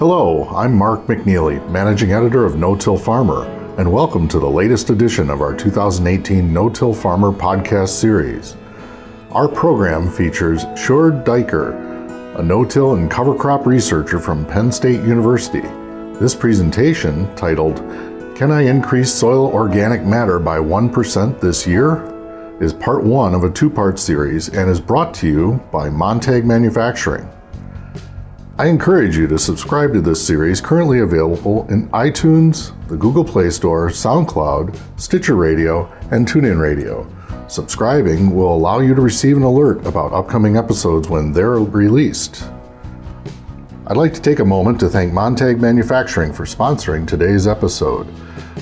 Hello, I'm Mark McNeely, Managing Editor of No Till Farmer, and welcome to the latest edition of our 2018 No Till Farmer podcast series. Our program features Sjoerd Duiker, a no-till and cover crop researcher from Penn State University. This presentation, titled Can I Increase Soil Organic Matter by 1% This Year? is part one of a two part series and is brought to you by Montag Manufacturing. I encourage you to subscribe to this series currently available in iTunes, the Google Play Store, SoundCloud, Stitcher Radio, and TuneIn Radio. Subscribing will allow you to receive an alert about upcoming episodes when they're released. I'd like to take a moment to thank Montag Manufacturing for sponsoring today's episode.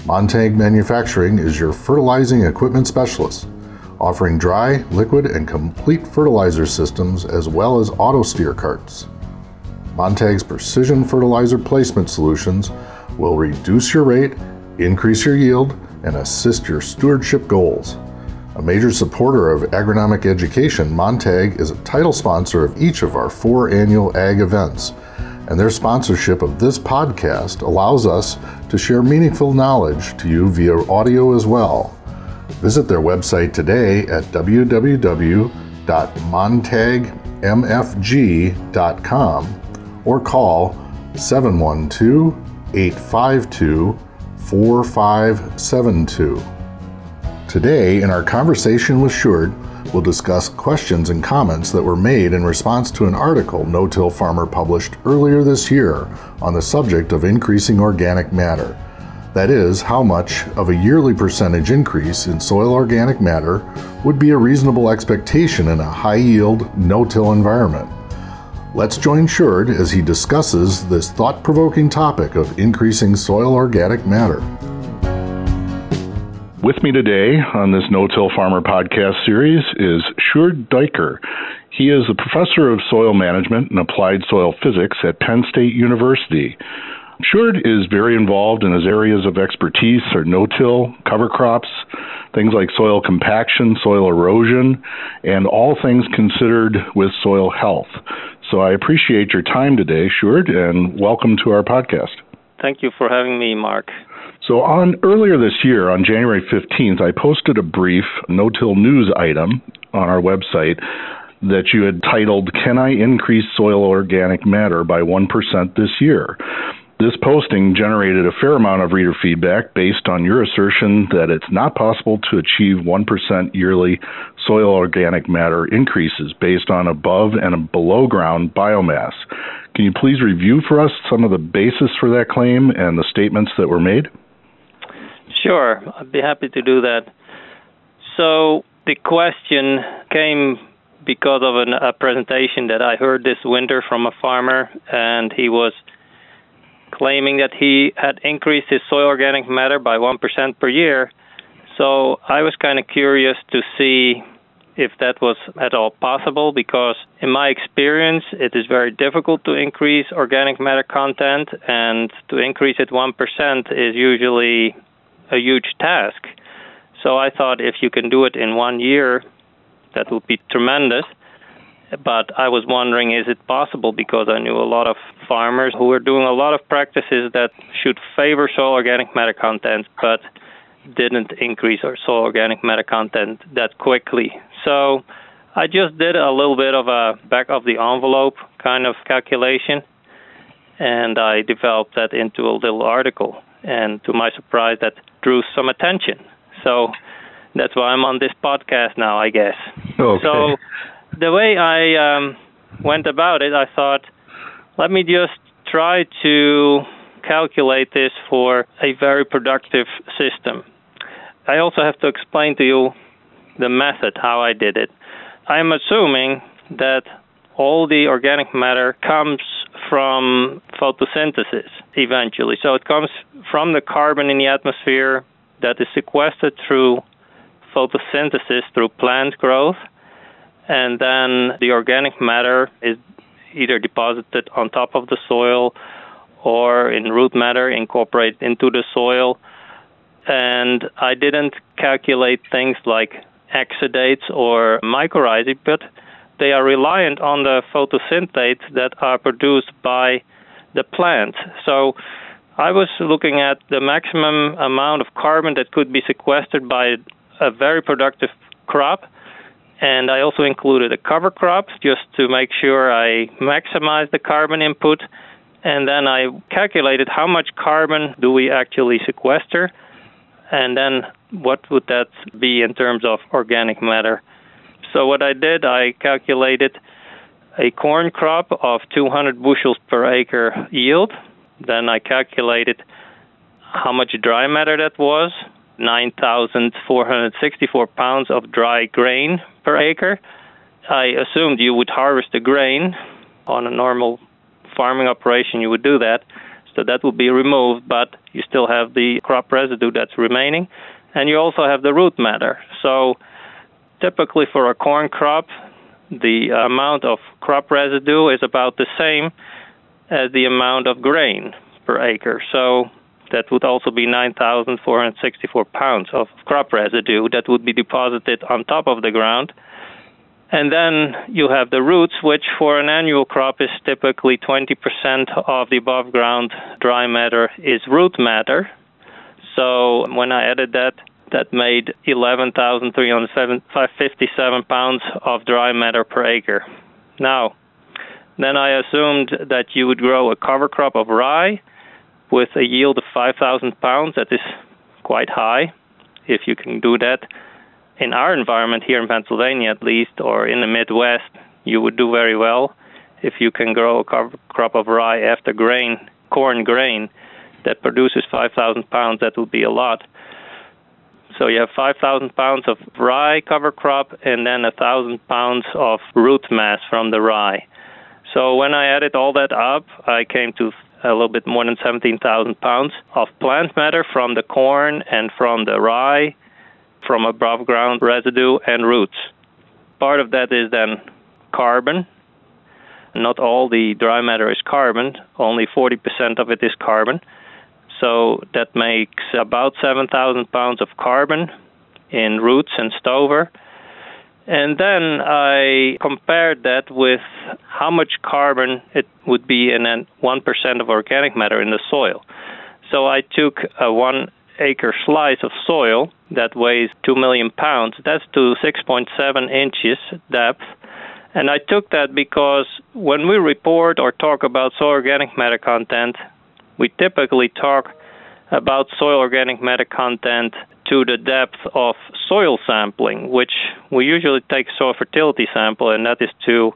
Montag Manufacturing is your fertilizing equipment specialist, offering dry, liquid, and complete fertilizer systems as well as auto steer carts. Montag's precision fertilizer placement solutions will reduce your rate, increase your yield, and assist your stewardship goals. A major supporter of agronomic education, Montag is a title sponsor of each of our four annual ag events, and their sponsorship of this podcast allows us to share meaningful knowledge to you via audio as well. Visit their website today at www.montagmfg.com or call 712 852 4572. Today, in our conversation with Sjoerd, we'll discuss questions and comments that were made in response to an article No Till Farmer published earlier this year on the subject of increasing organic matter. That is, how much of a yearly percentage increase in soil organic matter would be a reasonable expectation in a high yield, no till environment. Let's join Sjoerd as he discusses this thought provoking topic of increasing soil organic matter. With me today on this No Till Farmer podcast series is Sjoerd Duiker. He is a professor of soil management and applied soil physics at Penn State University. Sjoerd is very involved in his areas of expertise are no-till, cover crops, things like soil compaction, soil erosion, and all things considered with soil health. So I appreciate your time today, Sjoerd, and welcome to our podcast. Thank you for having me, Mark. So on earlier this year, on January 15th, I posted a brief no-till news item on our website that you had titled, Can I Increase Soil Organic Matter by 1% This Year? This posting generated a fair amount of reader feedback based on your assertion that it's not possible to achieve 1% yearly soil organic matter increases based on above and below ground biomass. Can you please review for us some of the basis for that claim and the statements that were made? Sure, I'd be happy to do that. So, the question came because of an, a presentation that I heard this winter from a farmer, and he was claiming that he had increased his soil organic matter by 1% per year. So I was kind of curious to see if that was at all possible because in my experience it is very difficult to increase organic matter content and to increase it 1% is usually a huge task. So I thought if you can do it in one year that would be tremendous. But I was wondering, is it possible? Because I knew a lot of farmers who were doing a lot of practices that should favor soil organic matter content, but didn't increase our soil organic matter content that quickly. So I just did a little bit of a back of the envelope kind of calculation, and I developed that into a little article. And to my surprise, that drew some attention. So that's why I'm on this podcast now, I guess. Okay. So the way I um, went about it, I thought, let me just try to calculate this for a very productive system. I also have to explain to you the method, how I did it. I'm assuming that all the organic matter comes from photosynthesis eventually. So it comes from the carbon in the atmosphere that is sequestered through photosynthesis, through plant growth and then the organic matter is either deposited on top of the soil or in root matter incorporated into the soil. And I didn't calculate things like exudates or mycorrhizae, but they are reliant on the photosynthetates that are produced by the plant. So I was looking at the maximum amount of carbon that could be sequestered by a very productive crop. And I also included a cover crop just to make sure I maximize the carbon input. And then I calculated how much carbon do we actually sequester, and then what would that be in terms of organic matter. So what I did, I calculated a corn crop of 200 bushels per acre yield. Then I calculated how much dry matter that was, 9,464 pounds of dry grain per acre. I assumed you would harvest the grain on a normal farming operation, you would do that. So that would be removed, but you still have the crop residue that's remaining. And you also have the root matter. So typically for a corn crop, the amount of crop residue is about the same as the amount of grain per acre. So that would also be 9,464 pounds of crop residue that would be deposited on top of the ground. And then you have the roots, which for an annual crop is typically 20% of the above ground dry matter is root matter. So when I added that, that made 11,357 pounds of dry matter per acre. Now, then I assumed that you would grow a cover crop of rye with a yield of 5,000 pounds. That is quite high. If you can do that in our environment here in Pennsylvania, at least, or in the Midwest, you would do very well. If you can grow a crop of rye after grain, corn grain, that produces 5,000 pounds, that would be a lot. So you have 5,000 pounds of rye cover crop and then 1,000 pounds of root mass from the rye. So when I added all that up, I came to a little bit more than 17,000 pounds of plant matter from the corn and from the rye, from above ground residue and roots. Part of that is then carbon. Not all the dry matter is carbon, only 40% of it is carbon. So that makes about 7,000 pounds of carbon in roots and stover. And then I compared that with how much carbon it would be in a 1% of organic matter in the soil. So I took a one acre slice of soil that weighs 2 million pounds. That's to 6.7 inches depth. And I took that because when we report or talk about soil organic matter content, we typically talk about soil organic matter content to the depth of soil sampling, which we usually take soil fertility sample, and that is to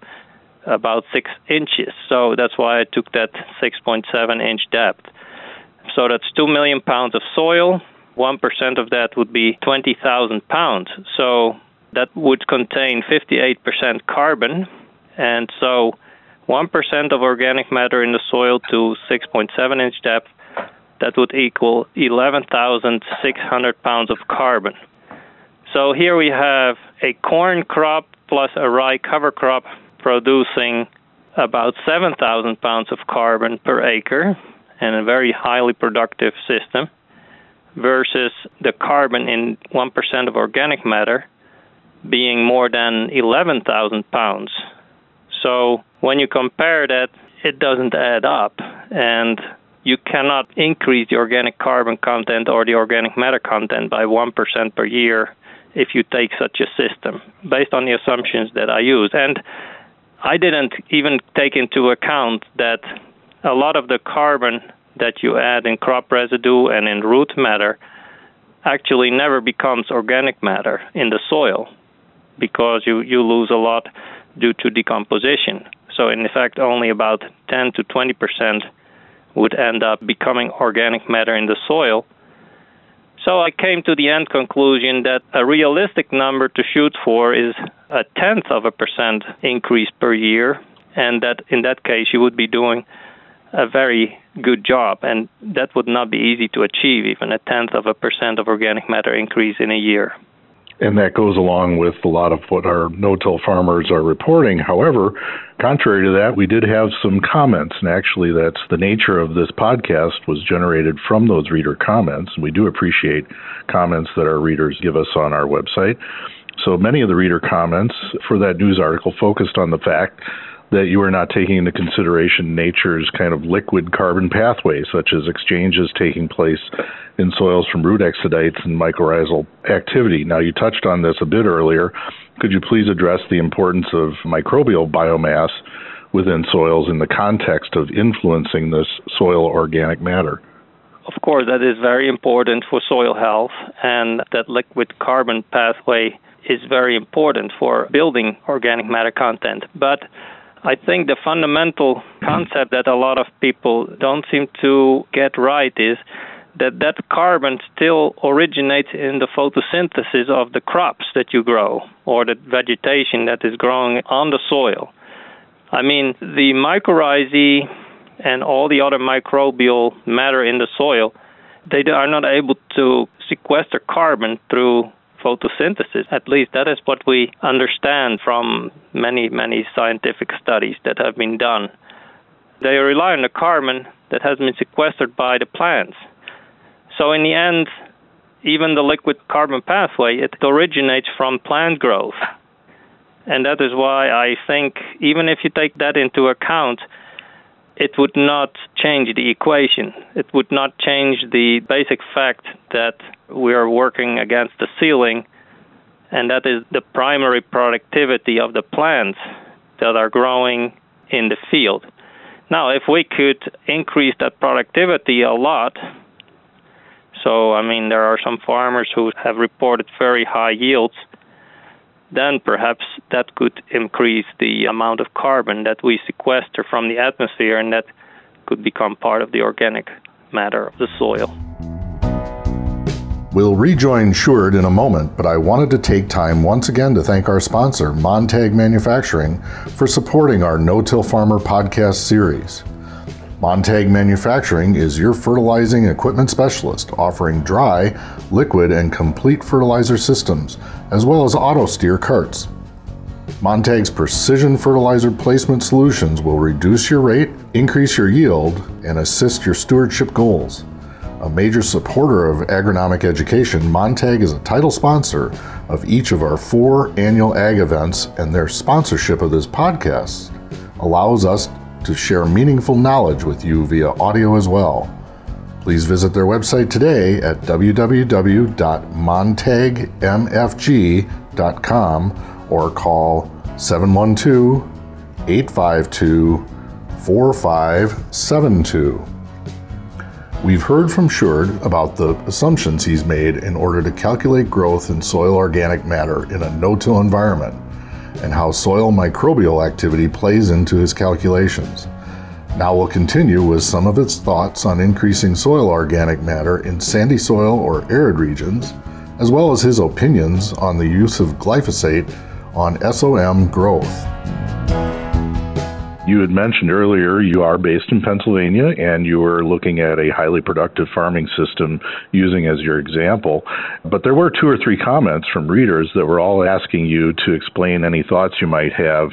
about six inches. So that's why I took that 6.7 inch depth. So that's 2 million pounds of soil. 1% of that would be 20,000 pounds. So that would contain 58% carbon. And so 1% of organic matter in the soil to 6.7 inch depth that would equal 11,600 pounds of carbon. So here we have a corn crop plus a rye cover crop producing about 7,000 pounds of carbon per acre and a very highly productive system versus the carbon in 1% of organic matter being more than 11,000 pounds. So when you compare that, it doesn't add up. And you cannot increase the organic carbon content or the organic matter content by 1% per year if you take such a system, based on the assumptions that I use. And I didn't even take into account that a lot of the carbon that you add in crop residue and in root matter actually never becomes organic matter in the soil because you, you lose a lot due to decomposition. So, in effect, only about 10 to 20 percent would end up becoming organic matter in the soil. So I came to the end conclusion that a realistic number to shoot for is a tenth of a percent increase per year, and that in that case you would be doing a very good job, and that would not be easy to achieve, even a tenth of a percent of organic matter increase in a year and that goes along with a lot of what our no-till farmers are reporting. However, contrary to that, we did have some comments, and actually, that's the nature of this podcast was generated from those reader comments. And we do appreciate comments that our readers give us on our website. So many of the reader comments for that news article focused on the fact that you are not taking into consideration nature's kind of liquid carbon pathways, such as exchanges taking place in soils from root exudates and mycorrhizal activity. Now, you touched on this a bit earlier. Could you please address the importance of microbial biomass within soils in the context of influencing this soil organic matter? Of course, that is very important for soil health, and that liquid carbon pathway is very important for building organic matter content. But I think the fundamental concept that a lot of people don't seem to get right is that that carbon still originates in the photosynthesis of the crops that you grow or the vegetation that is growing on the soil. I mean, the mycorrhizae and all the other microbial matter in the soil, they are not able to sequester carbon through photosynthesis. At least that is what we understand from many, many scientific studies that have been done. They rely on the carbon that has been sequestered by the plants. So, in the end, even the liquid carbon pathway, it originates from plant growth. And that is why I think, even if you take that into account, it would not change the equation. It would not change the basic fact that we are working against the ceiling, and that is the primary productivity of the plants that are growing in the field. Now, if we could increase that productivity a lot, so I mean, there are some farmers who have reported very high yields then perhaps that could increase the amount of carbon that we sequester from the atmosphere, and that could become part of the organic matter of the soil. We'll rejoin Sjoerd in a moment, but I wanted to take time once again to thank our sponsor, Montag Manufacturing, for supporting our No Till Farmer podcast series. Montag Manufacturing is your fertilizing equipment specialist, offering dry, liquid, and complete fertilizer systems, as well as auto steer carts. Montag's precision fertilizer placement solutions will reduce your rate, increase your yield, and assist your stewardship goals. A major supporter of agronomic education, Montag is a title sponsor of each of our four annual ag events, and their sponsorship of this podcast allows us to share meaningful knowledge with you via audio as well. Please visit their website today at www.montagmfg.com or call 712 852 4572. We've heard from Sjoerd about the assumptions he's made in order to calculate growth in soil organic matter in a no till environment and how soil microbial activity plays into his calculations. Now we'll continue with some of its thoughts on increasing soil organic matter in sandy soil or arid regions, as well as his opinions on the use of glyphosate on SOM growth. You had mentioned earlier you are based in Pennsylvania and you were looking at a highly productive farming system using as your example. But there were two or three comments from readers that were all asking you to explain any thoughts you might have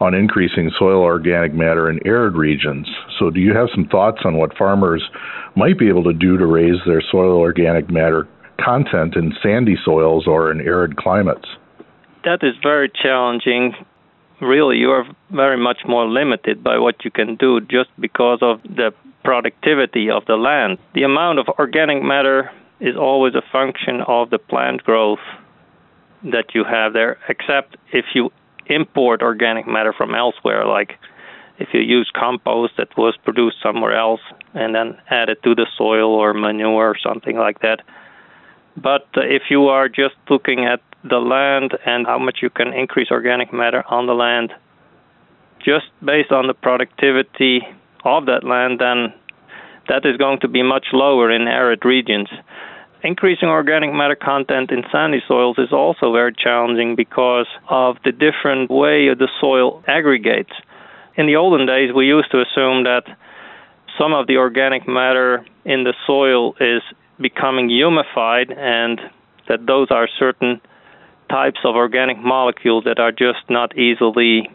on increasing soil organic matter in arid regions. So, do you have some thoughts on what farmers might be able to do to raise their soil organic matter content in sandy soils or in arid climates? That is very challenging really you are very much more limited by what you can do just because of the productivity of the land. The amount of organic matter is always a function of the plant growth that you have there, except if you import organic matter from elsewhere, like if you use compost that was produced somewhere else and then add it to the soil or manure or something like that. But if you are just looking at the land and how much you can increase organic matter on the land just based on the productivity of that land, then that is going to be much lower in arid regions. Increasing organic matter content in sandy soils is also very challenging because of the different way the soil aggregates. In the olden days, we used to assume that some of the organic matter in the soil is becoming humified and that those are certain types of organic molecules that are just not easily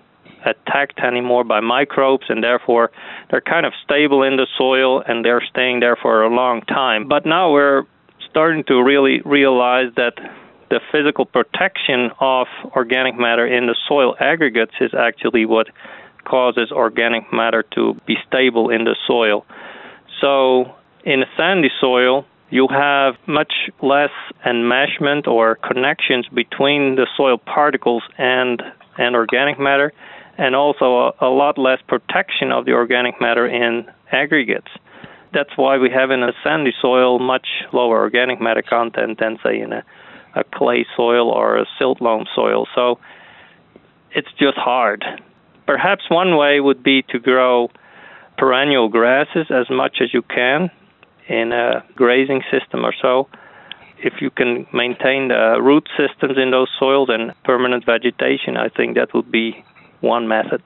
attacked anymore by microbes and therefore they're kind of stable in the soil and they're staying there for a long time. But now we're starting to really realize that the physical protection of organic matter in the soil aggregates is actually what causes organic matter to be stable in the soil. So, in a sandy soil, you have much less enmeshment or connections between the soil particles and, and organic matter, and also a, a lot less protection of the organic matter in aggregates. That's why we have in a sandy soil much lower organic matter content than, say, in a, a clay soil or a silt loam soil. So it's just hard. Perhaps one way would be to grow perennial grasses as much as you can in a grazing system or so. If you can maintain the root systems in those soils and permanent vegetation, I think that would be one method.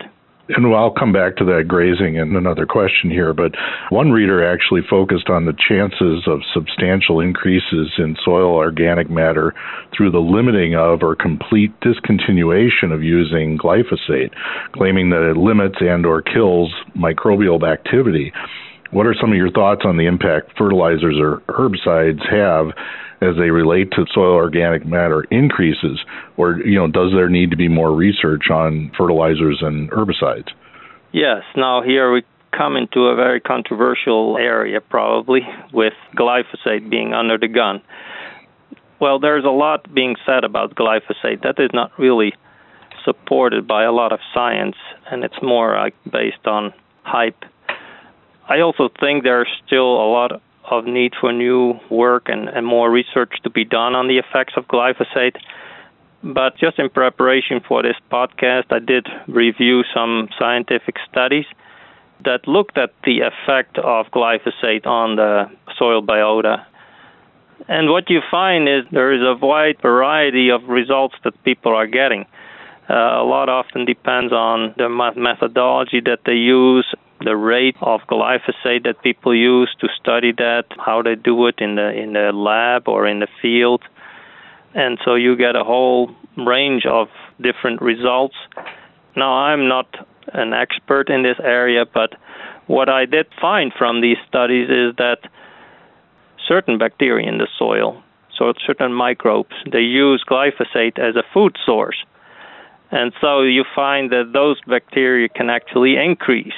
And I'll come back to that grazing in another question here, but one reader actually focused on the chances of substantial increases in soil organic matter through the limiting of or complete discontinuation of using glyphosate, claiming that it limits and or kills microbial activity. What are some of your thoughts on the impact fertilizers or herbicides have as they relate to soil organic matter increases, or you know, does there need to be more research on fertilizers and herbicides? Yes. Now here we come into a very controversial area, probably with glyphosate being under the gun. Well, there's a lot being said about glyphosate that is not really supported by a lot of science, and it's more like based on hype. I also think there's still a lot of need for new work and, and more research to be done on the effects of glyphosate. But just in preparation for this podcast, I did review some scientific studies that looked at the effect of glyphosate on the soil biota. And what you find is there is a wide variety of results that people are getting. Uh, a lot often depends on the methodology that they use the rate of glyphosate that people use to study that, how they do it in the in the lab or in the field, and so you get a whole range of different results. Now I'm not an expert in this area, but what I did find from these studies is that certain bacteria in the soil, so certain microbes, they use glyphosate as a food source. And so you find that those bacteria can actually increase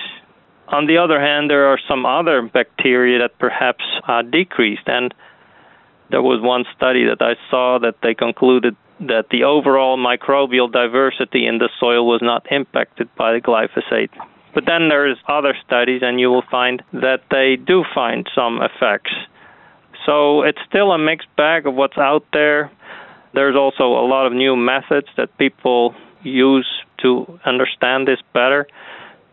on the other hand, there are some other bacteria that perhaps uh, decreased, and there was one study that I saw that they concluded that the overall microbial diversity in the soil was not impacted by the glyphosate. But then there's other studies, and you will find that they do find some effects. So it's still a mixed bag of what's out there. There's also a lot of new methods that people use to understand this better.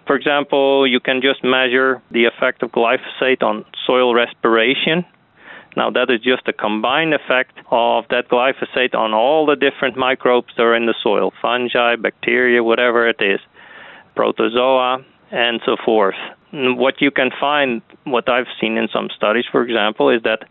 For example, you can just measure the effect of glyphosate on soil respiration. Now, that is just a combined effect of that glyphosate on all the different microbes that are in the soil fungi, bacteria, whatever it is, protozoa, and so forth. And what you can find, what I've seen in some studies, for example, is that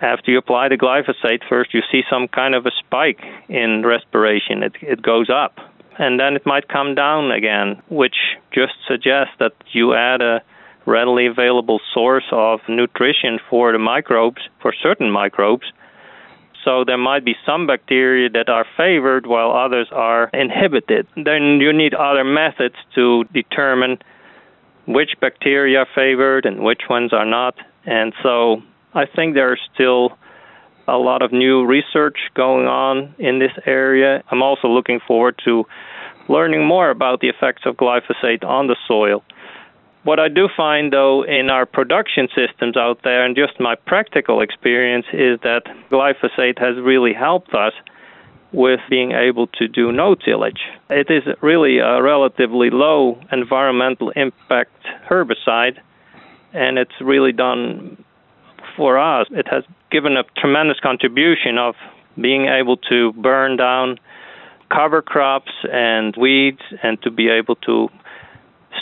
after you apply the glyphosate, first you see some kind of a spike in respiration. It, it goes up and then it might come down again, which just suggests that you add a readily available source of nutrition for the microbes, for certain microbes. So there might be some bacteria that are favored while others are inhibited. Then you need other methods to determine which bacteria are favored and which ones are not. And so I think there are still a lot of new research going on in this area. I'm also looking forward to learning more about the effects of glyphosate on the soil. What I do find, though, in our production systems out there, and just my practical experience, is that glyphosate has really helped us with being able to do no tillage. It is really a relatively low environmental impact herbicide, and it's really done for us. It has given a tremendous contribution of being able to burn down cover crops and weeds and to be able to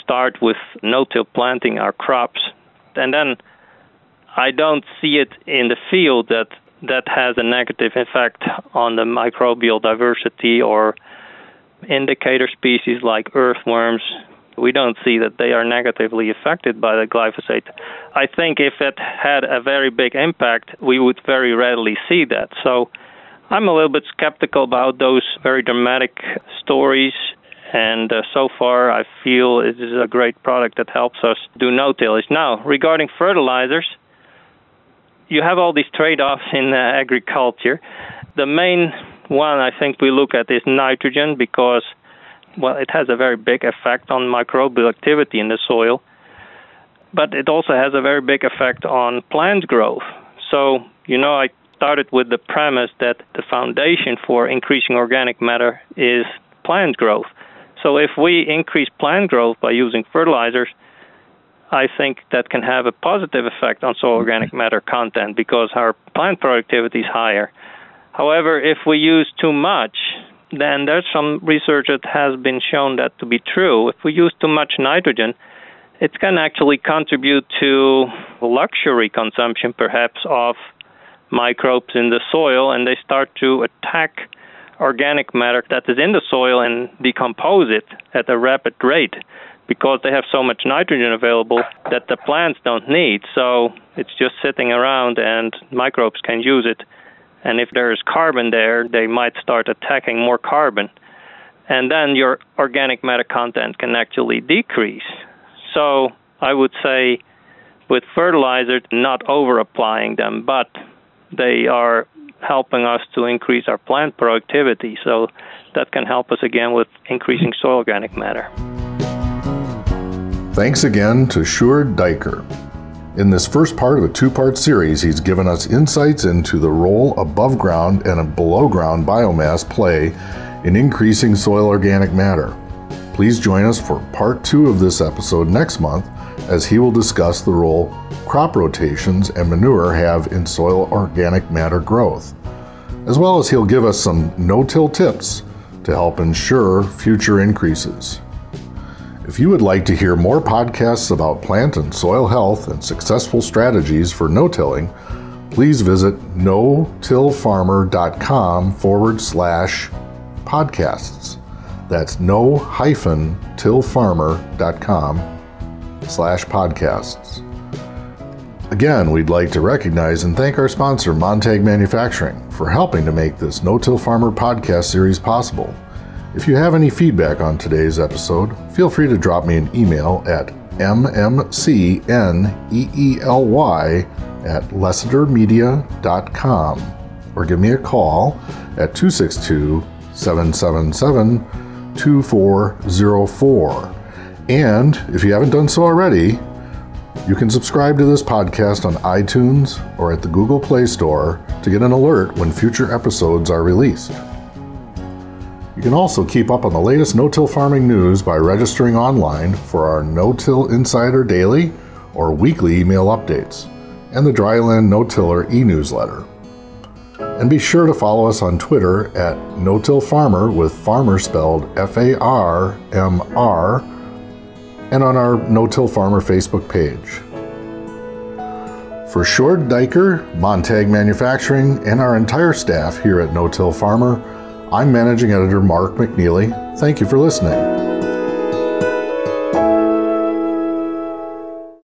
start with no-till planting our crops. And then I don't see it in the field that that has a negative effect on the microbial diversity or indicator species like earthworms. We don't see that they are negatively affected by the glyphosate. I think if it had a very big impact, we would very readily see that. So I'm a little bit skeptical about those very dramatic stories, And uh, so far, I feel it is a great product that helps us do no tillage. Now, regarding fertilizers, you have all these trade offs in uh, agriculture. The main one I think we look at is nitrogen because, well, it has a very big effect on microbial activity in the soil, but it also has a very big effect on plant growth. So, you know, I started with the premise that the foundation for increasing organic matter is plant growth. So if we increase plant growth by using fertilizers, I think that can have a positive effect on soil organic matter content because our plant productivity is higher. However, if we use too much, then there's some research that has been shown that to be true. If we use too much nitrogen, it can actually contribute to luxury consumption, perhaps, of microbes in the soil, and they start to attack organic matter that is in the soil and decompose it at a rapid rate because they have so much nitrogen available that the plants don't need. So it's just sitting around and microbes can use it. And if there's carbon there, they might start attacking more carbon. And then your organic matter content can actually decrease. So I would say with fertilizers, not over applying them, but they are helping us to increase our plant productivity. So that can help us again with increasing soil organic matter. Thanks again to Sjoerd Duiker. In this first part of a two part series, he's given us insights into the role above ground and below ground biomass play in increasing soil organic matter. Please join us for part two of this episode next month as he will discuss the role crop rotations and manure have in soil organic matter growth, as well as he'll give us some no till tips to help ensure future increases. If you would like to hear more podcasts about plant and soil health and successful strategies for no tilling, please visit no-tillfarmer.com forward slash podcasts. That's no hyphen tillfarmer.com slash podcasts. Again, we'd like to recognize and thank our sponsor, Montag Manufacturing, for helping to make this No Till Farmer podcast series possible. If you have any feedback on today's episode, feel free to drop me an email at mmcneely at lessitermedia.com or give me a call at 262 777 2404. And if you haven't done so already, you can subscribe to this podcast on iTunes or at the Google Play Store to get an alert when future episodes are released. You can also keep up on the latest no till farming news by registering online for our No Till Insider Daily or weekly email updates and the Dryland No Tiller e newsletter. And be sure to follow us on Twitter at No Till Farmer with farmer spelled F A R M R and on our No Till Farmer Facebook page. For Sjoerd Duiker, Montag Manufacturing, and our entire staff here at No Till Farmer, I'm Managing Editor Mark McNeely. Thank you for listening.